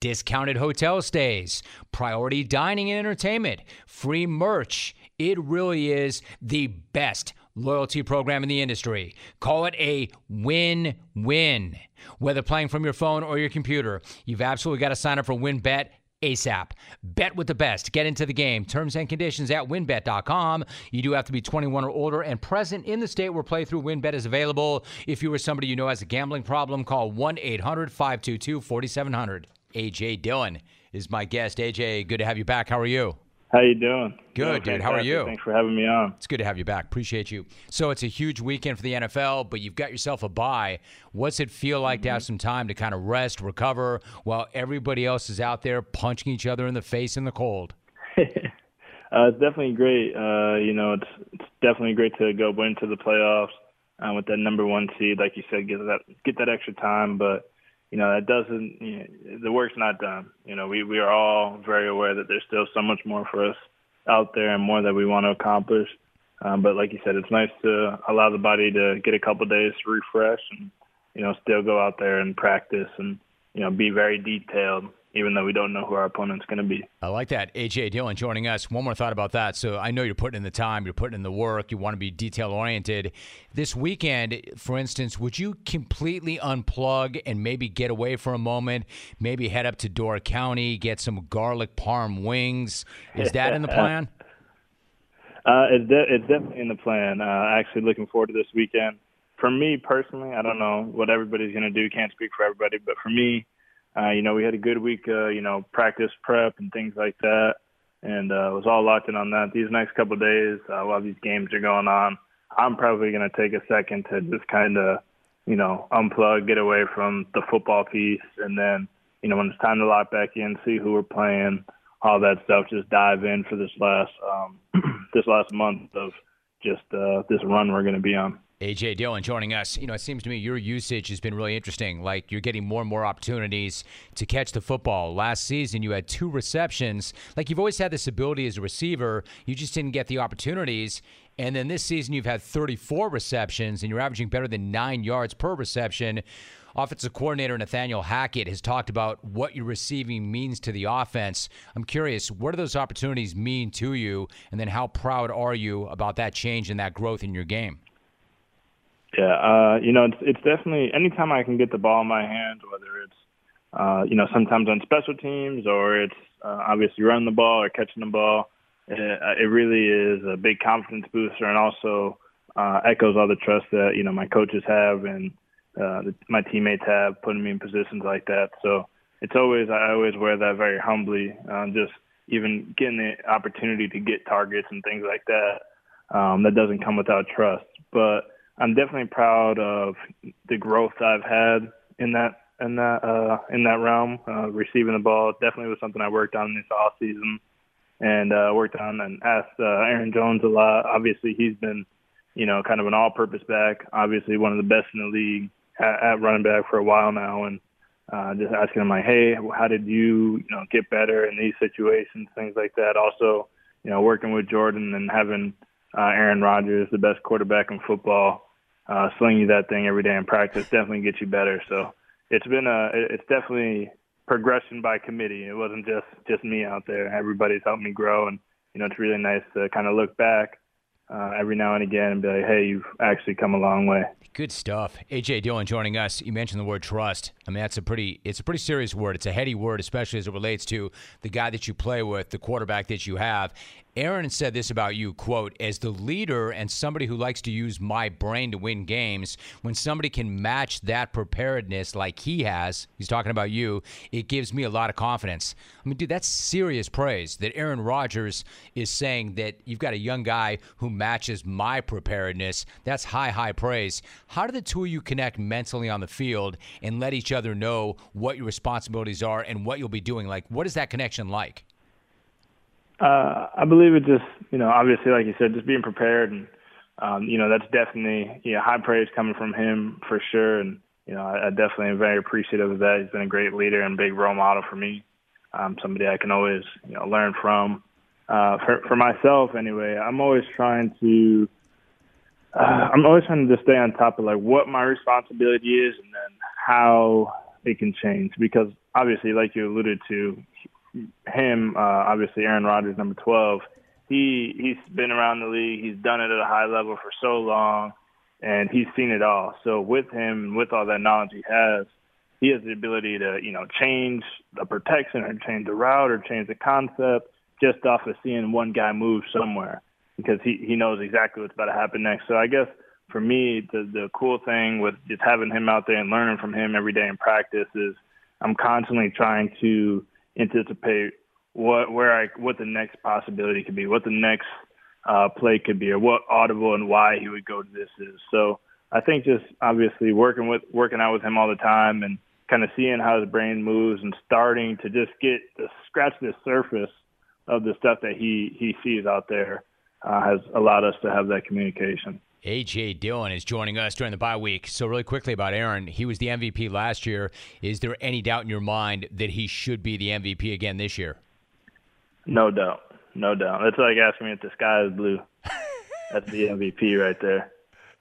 Discounted hotel stays, priority dining and entertainment, free merch. It really is the best loyalty program in the industry. Call it a win win. Whether playing from your phone or your computer, you've absolutely got to sign up for WynnBET ASAP. Bet with the best. Get into the game. Terms and conditions at wynnbet.com. You do have to be 21 or older and present in the state where playthrough WynnBET is available. If you or somebody you know has a gambling problem, call 1 800 522 4700. AJ Dillon is my guest. AJ, good to have you back. How are you? How you doing? Good, dude. How are you? Thanks for having me on. It's good to have you back. Appreciate you. So it's a huge weekend for the NFL, but you've got yourself a bye. What's it feel like mm-hmm. to have some time to kind of rest, recover, while everybody else is out there punching each other in the face in the cold? [laughs] uh, it's definitely great. Uh, you know, it's it's definitely great to go into the playoffs uh, with that number one seed, like you said, get that get that extra time, but you know, that doesn't, you know, the work's not done. You know, we, we are all very aware that there's still so much more for us out there and more that we want to accomplish. Um, but like you said, it's nice to allow the body to get a couple days to refresh and, you know, still go out there and practice and, you know, be very detailed even though we don't know who our opponent's going to be. I like that. AJ Dillon joining us. One more thought about that. So I know you're putting in the time, you're putting in the work, you want to be detail oriented. This weekend, for instance, would you completely unplug and maybe get away for a moment? Maybe head up to Door County, get some garlic parm wings. Is that in the [laughs] plan? Uh, it's, de- it's definitely in the plan. Uh, actually, looking forward to this weekend. For me personally, I don't know what everybody's going to do. Can't speak for everybody, but for me, uh, you know, we had a good week, uh, you know, practice prep and things like that, and uh, was all locked in on that. These next couple of days, uh, while these games are going on, I'm probably going to take a second to just kind of, you know, unplug, get away from the football piece, and then, you know, when it's time to lock back in, see who we're playing, all that stuff, just dive in for this last um, [clears throat] this last month of just uh, this run we're going to be on. AJ Dillon joining us. You know, it seems to me your usage has been really interesting. Like you're getting more and more opportunities to catch the football. Last season, you had two receptions. Like you've always had this ability as a receiver, you just didn't get the opportunities. And then this season, you've had 34 receptions, and you're averaging better than nine yards per reception. Offensive coordinator Nathaniel Hackett has talked about what your receiving means to the offense. I'm curious, what do those opportunities mean to you? And then how proud are you about that change and that growth in your game? Yeah, uh, you know, it's it's definitely anytime I can get the ball in my hand, whether it's uh, you know sometimes on special teams or it's uh, obviously running the ball or catching the ball, it, uh, it really is a big confidence booster and also uh, echoes all the trust that you know my coaches have and uh, the, my teammates have putting me in positions like that. So it's always I always wear that very humbly. Uh, just even getting the opportunity to get targets and things like that, um, that doesn't come without trust, but I'm definitely proud of the growth I've had in that in that uh, in that realm. Uh, receiving the ball definitely was something I worked on this off season and uh, worked on and asked uh, Aaron Jones a lot. Obviously, he's been you know kind of an all-purpose back. Obviously, one of the best in the league at, at running back for a while now, and uh, just asking him like, hey, how did you you know get better in these situations, things like that. Also, you know, working with Jordan and having uh, Aaron Rodgers, the best quarterback in football, uh, sling you that thing every day in practice definitely gets you better. So it's been a, it's definitely progression by committee. It wasn't just just me out there. Everybody's helped me grow, and you know it's really nice to kind of look back uh, every now and again and be like, hey, you've actually come a long way. Good stuff. AJ Dillon joining us. You mentioned the word trust. I mean, that's a pretty it's a pretty serious word. It's a heady word, especially as it relates to the guy that you play with, the quarterback that you have. Aaron said this about you, quote, as the leader and somebody who likes to use my brain to win games, when somebody can match that preparedness like he has, he's talking about you, it gives me a lot of confidence. I mean, dude, that's serious praise that Aaron Rodgers is saying that you've got a young guy who matches my preparedness. That's high, high praise. How do the two of you connect mentally on the field and let each other know what your responsibilities are and what you'll be doing? Like, what is that connection like? Uh, I believe it just, you know, obviously, like you said, just being prepared and, um, you know, that's definitely, yeah, high praise coming from him for sure. And, you know, I, I definitely am very appreciative of that. He's been a great leader and big role model for me. um, somebody I can always you know learn from. Uh, for for myself, anyway, I'm always trying to. Uh, I'm always trying to just stay on top of like what my responsibility is, and then how it can change. Because obviously, like you alluded to, him, uh, obviously Aaron Rodgers, number 12, he he's been around the league. He's done it at a high level for so long, and he's seen it all. So with him, with all that knowledge he has, he has the ability to you know change the protection or change the route or change the concept just off of seeing one guy move somewhere because he he knows exactly what's about to happen next. So I guess for me, the the cool thing with just having him out there and learning from him every day in practice is I'm constantly trying to anticipate what where I what the next possibility could be, what the next uh, play could be, or what audible and why he would go to this is. So I think just obviously working with working out with him all the time and kind of seeing how his brain moves and starting to just get to scratch the surface of the stuff that he he sees out there uh, has allowed us to have that communication. AJ Dillon is joining us during the bye week. So, really quickly about Aaron, he was the MVP last year. Is there any doubt in your mind that he should be the MVP again this year? No doubt. No doubt. That's like asking me if the sky is blue. [laughs] That's the MVP right there.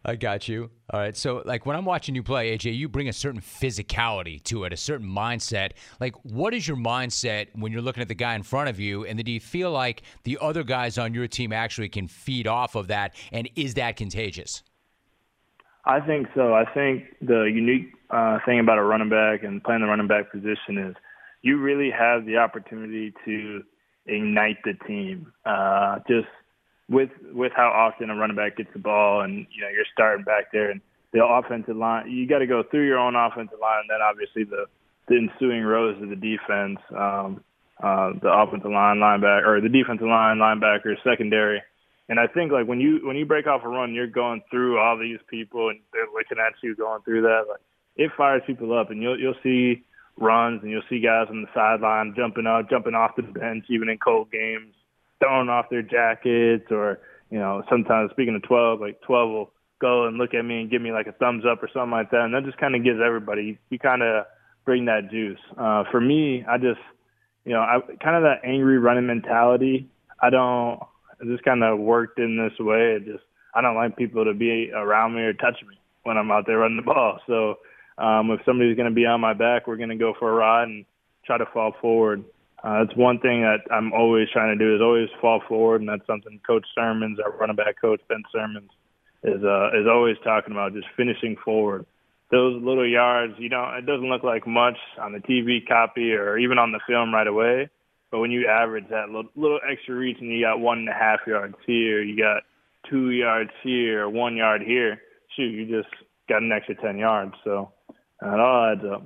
I got you. All right. So, like when I'm watching you play, AJ, you bring a certain physicality to it, a certain mindset. Like, what is your mindset when you're looking at the guy in front of you? And then do you feel like the other guys on your team actually can feed off of that? And is that contagious? I think so. I think the unique uh, thing about a running back and playing the running back position is you really have the opportunity to ignite the team. Uh, just with with how often a running back gets the ball, and you know you're starting back there, and the offensive line, you got to go through your own offensive line, and then obviously the the ensuing rows of the defense, um, uh, the offensive line, linebacker, or the defensive line, linebacker, secondary. And I think like when you when you break off a run, you're going through all these people, and they're looking at you going through that. Like it fires people up, and you'll you'll see runs, and you'll see guys on the sideline jumping up, jumping off the bench, even in cold games throwing off their jackets or, you know, sometimes speaking of 12, like 12 will go and look at me and give me like a thumbs up or something like that. And that just kind of gives everybody, you kind of bring that juice. Uh, for me, I just, you know, I kind of that angry running mentality. I don't, I just kind of worked in this way. It just, I don't like people to be around me or touch me when I'm out there running the ball. So, um, if somebody's going to be on my back, we're going to go for a ride and try to fall forward. Uh, that's one thing that I'm always trying to do is always fall forward, and that's something Coach Sirmans, our running back coach Ben Sirmans, is uh, is always talking about, just finishing forward. Those little yards, you know, it doesn't look like much on the TV copy or even on the film right away, but when you average that little, little extra reach and you got one and a half yards here, you got two yards here, one yard here, shoot, you just got an extra ten yards. So it all adds up.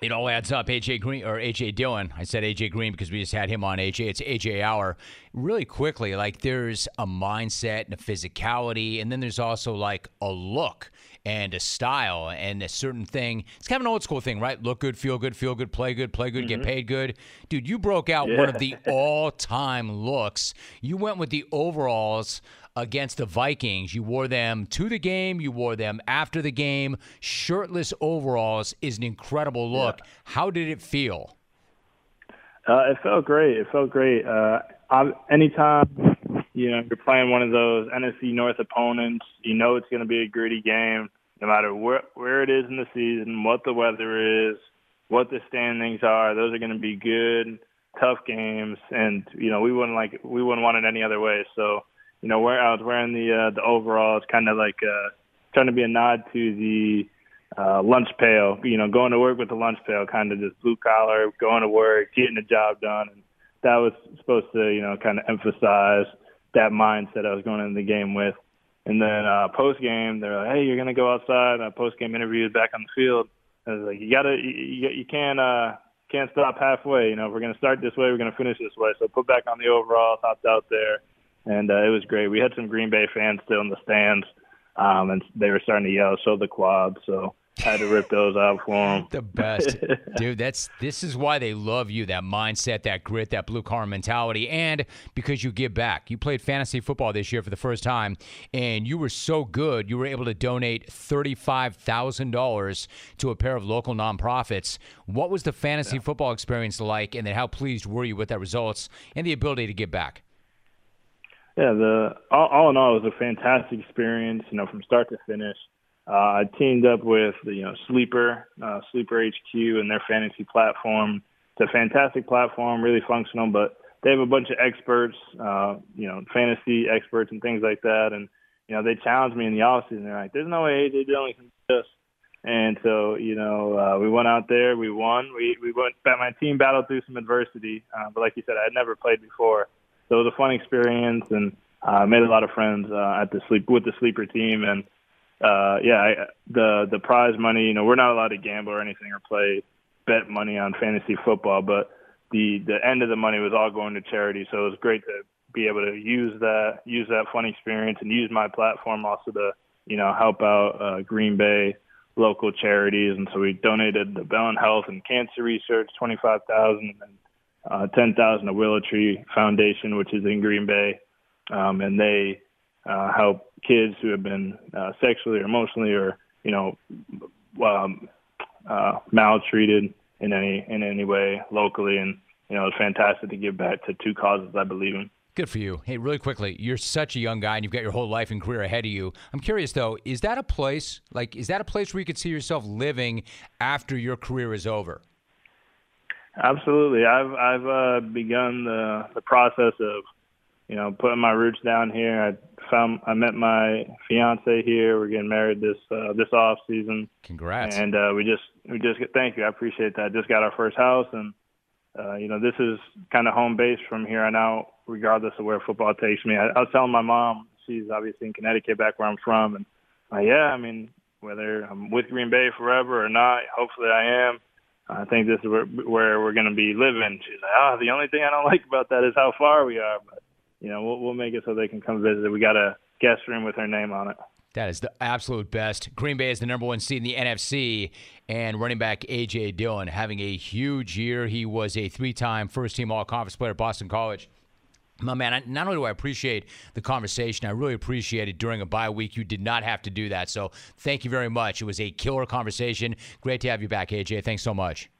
It all adds up. AJ Green or AJ Dillon. I said AJ Green because we just had him on AJ. It's AJ Hour. Really quickly, like there's a mindset and a physicality, and then there's also like a look and a style and a certain thing. It's kind of an old school thing, right? Look good, feel good, feel good, play good, play good, mm-hmm. get paid good. Dude, you broke out yeah. one of the [laughs] all time looks. You went with the overalls against the Vikings. You wore them to the game, you wore them after the game. Shirtless overalls is an incredible look. Yeah. How did it feel? Uh, it felt great. It felt great. Uh, I, anytime you know you're playing one of those NFC North opponents, you know it's going to be a gritty game. No matter where where it is in the season, what the weather is, what the standings are, those are going to be good, tough games. And you know we wouldn't like we wouldn't want it any other way. So you know, where I was wearing the uh, the overalls, kind of like uh, trying to be a nod to the uh, lunch pail. You know, going to work with the lunch pail, kind of just blue collar, going to work, getting the job done. And that was supposed to, you know, kind of emphasize that mindset I was going into the game with. And then uh, post game, they're like, "Hey, you're gonna go outside." Uh, post game interviews back on the field. I was like, "You gotta, you, you can't, uh, can't stop halfway. You know, if we're gonna start this way, we're gonna finish this way. So put back on the overalls, hopped out there." And uh, it was great. We had some Green Bay fans still in the stands, um, and they were starting to yell, "Show the quad!" So I had to rip those out for them. The best, [laughs] dude. That's this is why they love you. That mindset, that grit, that blue collar mentality, and because you give back. You played fantasy football this year for the first time, and you were so good, you were able to donate thirty-five thousand dollars to a pair of local nonprofits. What was the fantasy yeah. football experience like, and then how pleased were you with that results and the ability to give back? Yeah, the all, all in all, it was a fantastic experience. You know, from start to finish. Uh, I teamed up with you know Sleeper, uh, Sleeper HQ, and their fantasy platform. It's a fantastic platform, really functional, but they have a bunch of experts, uh, you know, fantasy experts and things like that. And you know, they challenged me in the offseason. And they're like, "There's no way AJ Dillon can do this." And so, you know, uh, we went out there, we won. We we went. My team battled through some adversity, uh, but like you said, I had never played before, so it was a fun experience, and uh, made a lot of friends uh, at the sleep with the sleeper team, and uh, yeah, I, the the prize money. You know, we're not allowed to gamble or anything or play bet money on fantasy football, but the the end of the money was all going to charity. So it was great to be able to use that use that fun experience and use my platform also to you know help out uh, Green Bay local charities. And so we donated the Bellin Health and Cancer Research twenty five thousand and uh, ten thousand to Willow Tree Foundation, which is in Green Bay, um, and they uh, help kids who have been uh, sexually or emotionally or you know um, uh, maltreated in any in any way locally, and you know it's fantastic to give back to two causes I believe in. Good for you. Hey, really quickly, you're such a young guy and you've got your whole life and career ahead of you. I'm curious though, is that a place like is that a place where you could see yourself living after your career is over? Absolutely. I've I've uh, begun the the process of you know putting my roots down here. I found I met my fiance here. We're getting married this uh, this off season. Congrats! And uh, we just we just thank you. I appreciate that. Just got our first house, and uh, you know this is kind of home base from here on out, regardless of where football takes me. I, I was telling my mom, she's obviously in Connecticut, back where I'm from, and uh, yeah, I mean whether I'm with Green Bay forever or not, hopefully I am. I think this is where, where we're going to be living. She's like, oh, the only thing I don't [laughs] like about that is how far we are, but you know, we'll, we'll make it so they can come visit. We got a guest room with her name on it. That is the absolute best. Green Bay is the number one seed in the NFC, and running back A.J. Dillon having a huge year. He was a three time first team All Conference player at Boston College. My man, not only do I appreciate the conversation, I really appreciate it during a bye week. You did not have to do that. So thank you very much. It was a killer conversation. Great to have you back, AJ. Thanks so much.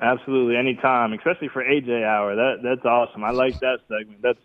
Absolutely, anytime, especially for AJ Hour. That that's awesome. I like that segment. That's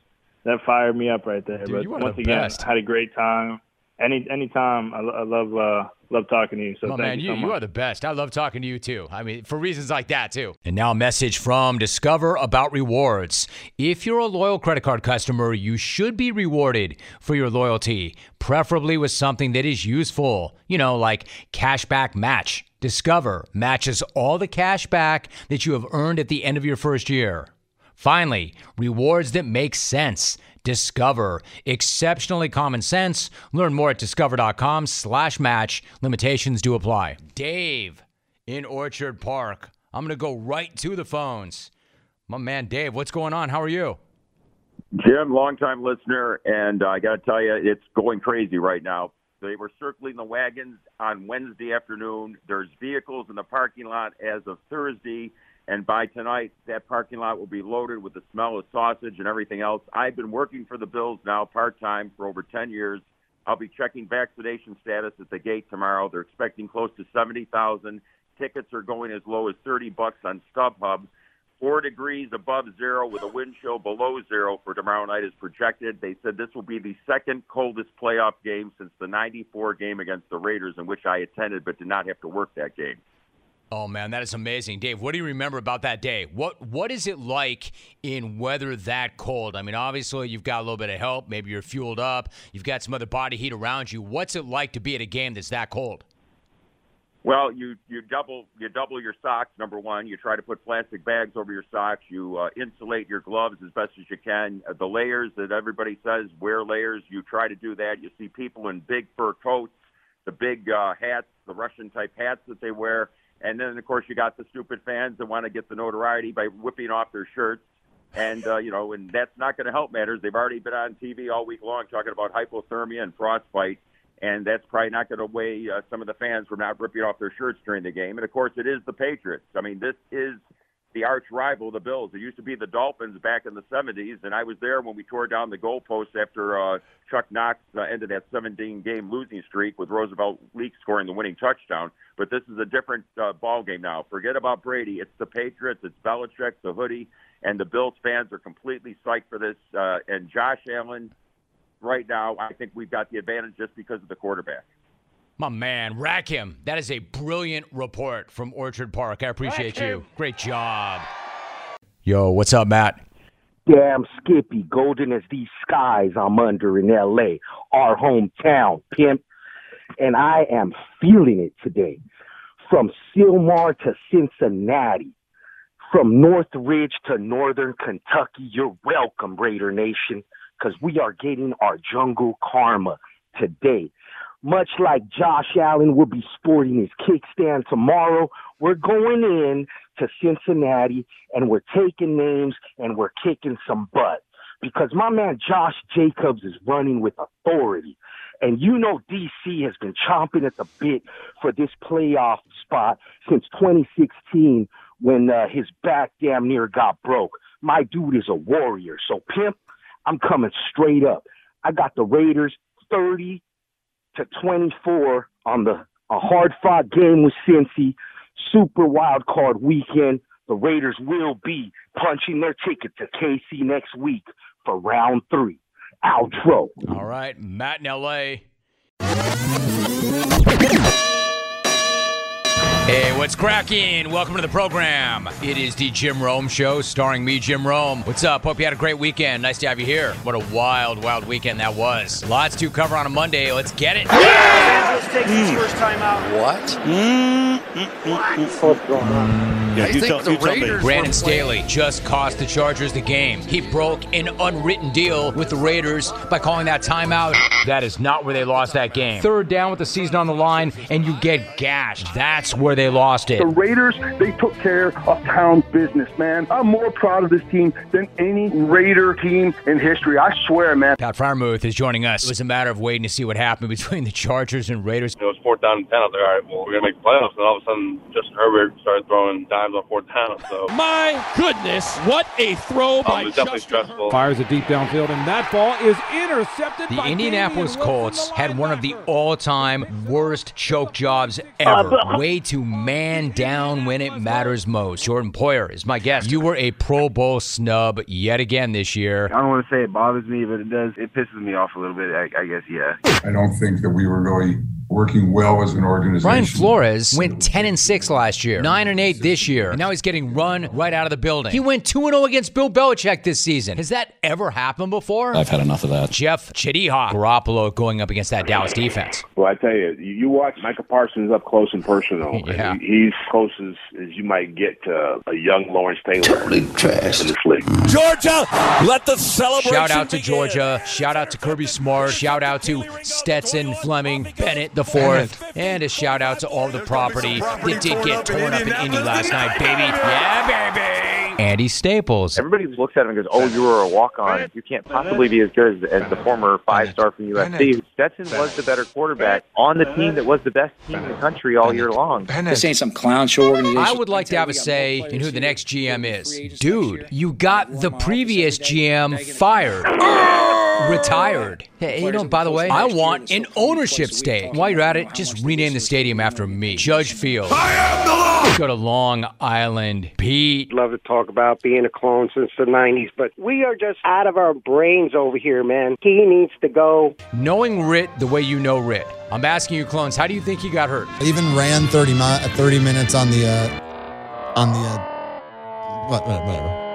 that fired me up right there. Dude, but once again, best. Had a great time. Any anytime, I, I love uh, love talking to you. So oh, thank man, you, so you are the best. I love talking to you too. I mean, for reasons like that too. And now a message from Discover about rewards. If you're a loyal credit card customer, you should be rewarded for your loyalty, preferably with something that is useful. You know, like cashback match. Discover matches all the cash back that you have earned at the end of your first year. Finally, rewards that make sense. Discover. Exceptionally common sense. Learn more at discover.com slash match. Limitations do apply. Dave in Orchard Park. I'm going to go right to the phones. My man Dave, what's going on? How are you? Jim, longtime listener, and I got to tell you, it's going crazy right now. They were circling the wagons on Wednesday afternoon. There's vehicles in the parking lot as of Thursday. And by tonight, that parking lot will be loaded with the smell of sausage and everything else. I've been working for the Bills now part time for over 10 years. I'll be checking vaccination status at the gate tomorrow. They're expecting close to 70,000. Tickets are going as low as 30 bucks on StubHub. Four degrees above zero with a wind chill below zero for tomorrow night is projected. They said this will be the second coldest playoff game since the 94 game against the Raiders, in which I attended but did not have to work that game. Oh man, that is amazing, Dave. What do you remember about that day? What What is it like in weather that cold? I mean, obviously you've got a little bit of help. Maybe you're fueled up. You've got some other body heat around you. What's it like to be at a game that's that cold? Well, you you double you double your socks. Number one, you try to put plastic bags over your socks. You uh, insulate your gloves as best as you can. Uh, the layers that everybody says wear layers. You try to do that. You see people in big fur coats, the big uh, hats, the Russian type hats that they wear and then, of course, you got the stupid fans that want to get the notoriety by whipping off their shirts. And, uh, you know, and that's not going to help matters. They've already been on TV all week long talking about hypothermia and frostbite. and that's probably not going to weigh uh, some of the fans from not ripping off their shirts during the game. And of course, it is the Patriots. I mean, this is the arch rival, the Bills. It used to be the Dolphins back in the 70s, and I was there when we tore down the goalpost after uh, Chuck Knox uh, ended that 17-game losing streak with Roosevelt Leak scoring the winning touchdown. But this is a different uh, ball game now. Forget about Brady. It's the Patriots. It's Belichick, the hoodie, and the Bills fans are completely psyched for this. Uh, and Josh Allen, right now, I think we've got the advantage just because of the quarterback. My man, rack him. That is a brilliant report from Orchard Park. I appreciate you. Great job. Yo, what's up, Matt? Damn Skippy, golden as these skies I'm under in LA, our hometown, pimp. And I am feeling it today. From Sylmar to Cincinnati, from Northridge to Northern Kentucky, you're welcome, Raider Nation, because we are getting our jungle karma today. Much like Josh Allen will be sporting his kickstand tomorrow, we're going in to Cincinnati and we're taking names and we're kicking some butt. Because my man Josh Jacobs is running with authority. And you know DC has been chomping at the bit for this playoff spot since 2016 when uh, his back damn near got broke. My dude is a warrior. So pimp, I'm coming straight up. I got the Raiders 30 to 24 on the a hard fought game with Cincy, super wild card weekend. The Raiders will be punching their ticket to KC next week for round three. Outro. All right, Matt in LA. Hey, what's cracking? Welcome to the program. It is the Jim Rome Show, starring me, Jim Rome. What's up? Hope you had a great weekend. Nice to have you here. What a wild, wild weekend that was. Lots to cover on a Monday. Let's get it. Angeles takes his hmm. first time out. What? What's going on? Yeah, you tell, you tell me. Brandon Staley just cost the Chargers the game. He broke an unwritten deal with the Raiders by calling that timeout. That is not where they lost that game. Third down with the season on the line, and you get gashed. That's where they lost it. The Raiders, they took care of town business, man. I'm more proud of this team than any Raider team in history. I swear, man. Pat Freiermuth is joining us. It was a matter of waiting to see what happened between the Chargers and Raiders. It was fourth down and ten. I was like, all right, well, we're gonna make the playoffs, and all of a sudden, Justin Herbert started throwing dimes on fourth down. So My goodness, what a throw um, by it definitely Justin stressful. Fires it deep downfield, and that ball is intercepted The by Indianapolis Damian Colts the had one of the all-time worst choke jobs ever. Way to man down when it matters most. Jordan Poyer is my guest. You were a Pro Bowl snub yet again this year. I don't want to say it bothers me, but it does. It pisses me off a little bit. I, I guess, yeah. I don't think that we were really working well as an organization. Brian Flores went 10 and 6 last year, 9 and 8 this year, and now he's getting run right out of the building. He went 2 and 0 against Bill Belichick this season. Has that ever happened before? I've had enough of that. Jeff Chediha Garoppolo going up against that Dallas defense. Well, I tell you, you you watch Micah Parsons up close and personal. [laughs] Yeah. and he's close as, as you might get to a young Lawrence Taylor. Totally trash. In this league. Georgia, let the celebration Shout out to begin. Georgia. Shout out to Kirby Smart. Shout out to Stetson Fleming Bennett the fourth, and a shout out to all the property that did get torn up in Indy last night, baby. [laughs] Yeah, baby. Andy Staples. Everybody looks at him and goes, "Oh, you were a walk-on. You can't possibly be as good as, as the former five-star from USC." Stetson was the better quarterback on the team that was the best team in the country all year long. This ain't some clown show organization. I would like to have a say in who the next GM is. Dude, you got the previous GM fired. Retired. Hey, you know, by the way, I want an ownership stake. While you're at it, just rename the stadium after me. Judge Field. I am the law! Go to Long Island. Pete. love to talk about being a clone since the 90s, but we are just out of our brains over here, man. He needs to go. Knowing Rit the way you know Rit, I'm asking you, clones, how do you think he got hurt? I even ran 30, mi- uh, 30 minutes on the, uh, on the, uh, what, what- whatever.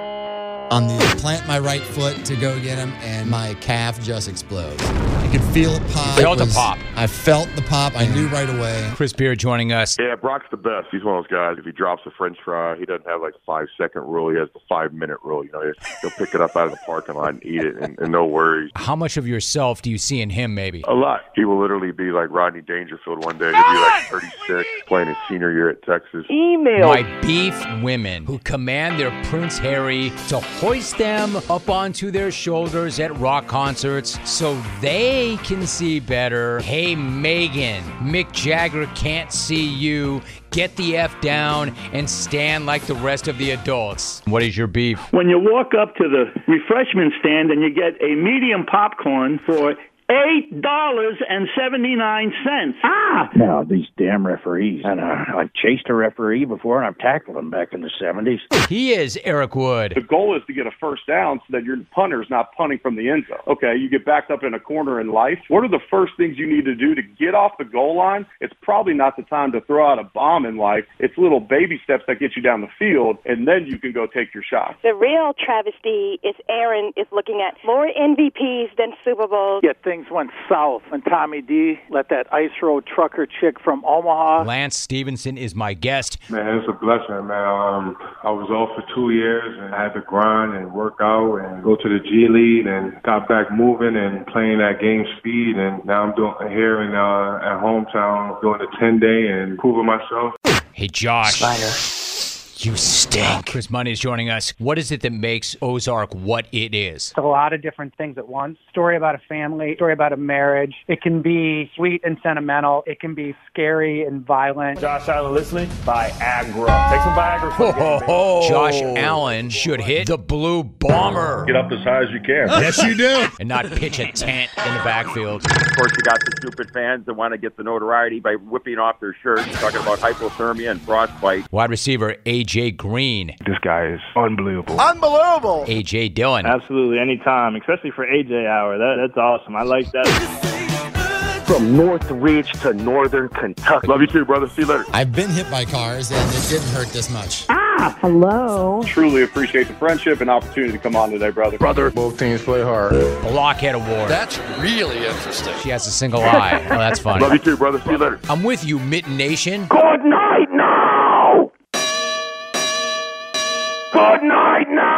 On the plant my right foot to go get him, and my calf just explodes. I could feel it pop. Felt It the pop. I felt the pop. I knew right away. Chris Beard joining us. Yeah, Brock's the best. He's one of those guys. If he drops a French fry, he doesn't have like a five second rule. He has the five minute rule. You know, he'll pick it up out of the parking lot and eat it, and, and no worries. How much of yourself do you see in him, maybe? A lot. He will literally be like Rodney Dangerfield one day. He'll be like 36, playing his senior year at Texas. Email My beef women who command their Prince Harry to hoist them up onto their shoulders at rock concerts so they can see better. Hey, Megan, Mick Jagger can't see you. Get the F down and stand like the rest of the adults. What is your beef? When you walk up to the refreshment stand and you get a medium popcorn for eight dollars and seventy nine cents. Ah! Now these damn referees. And uh, I've chased a referee before, and I've tackled him back in the seventies. He is Eric Wood. The goal is to get a first down so that your punter's not punting from the end zone. Okay, you get backed up in a corner in life. What are the first things you need to do to get off the goal line? It's probably not the time to throw out a bomb in life. It's little baby steps that get you down the field, and then you can go take your shot. The real travesty is Aaron is looking at more MVPs than Super Bowls. Yeah, things went south when Tommy D let that ice road trucker chick from Omaha. Lance Stephenson is my guest. Man, it's a blessing, man. Um, I was off for two years and I had to grind and work out and go to the G League and got back moving and playing at game speed. And now I'm doing here in uh, at hometown doing a 10 day and proving myself. Hey, Josh. Spider. You stink. Chris Mundy is joining us. What is it that makes Ozark what it is? It's a lot of different things at once. Story about a family, story about a marriage. It can be sweet and sentimental. It can be scary and violent. Josh Allen listening? Viagra. Take some Viagra. For Ho, ho, ho. Josh Allen should hit the blue bomber. Get up as high as you can. Yes, you do. And not pitch a tent in the backfield. Of course, you got the stupid fans that want to get the notoriety by whipping off their shirts, talking about hypothermia and frostbite. Wide receiver AJ Green. This guy is unbelievable. Unbelievable. AJ Dillon. Absolutely, anytime, especially for AJ Hour. That, that's awesome. I like that. From Northridge to Northern Kentucky. Love you too, brother. See you later. I've been hit by cars and it didn't hurt this much. Ah, hello. Truly appreciate the friendship and opportunity to come on today, brother. Brother, both teams play hard. Blockhead Award. That's really interesting. She has a single eye. Oh, that's [laughs] funny. Love you too, brother. See you later. I'm with you, Mitten Nation. Good night. Good night now!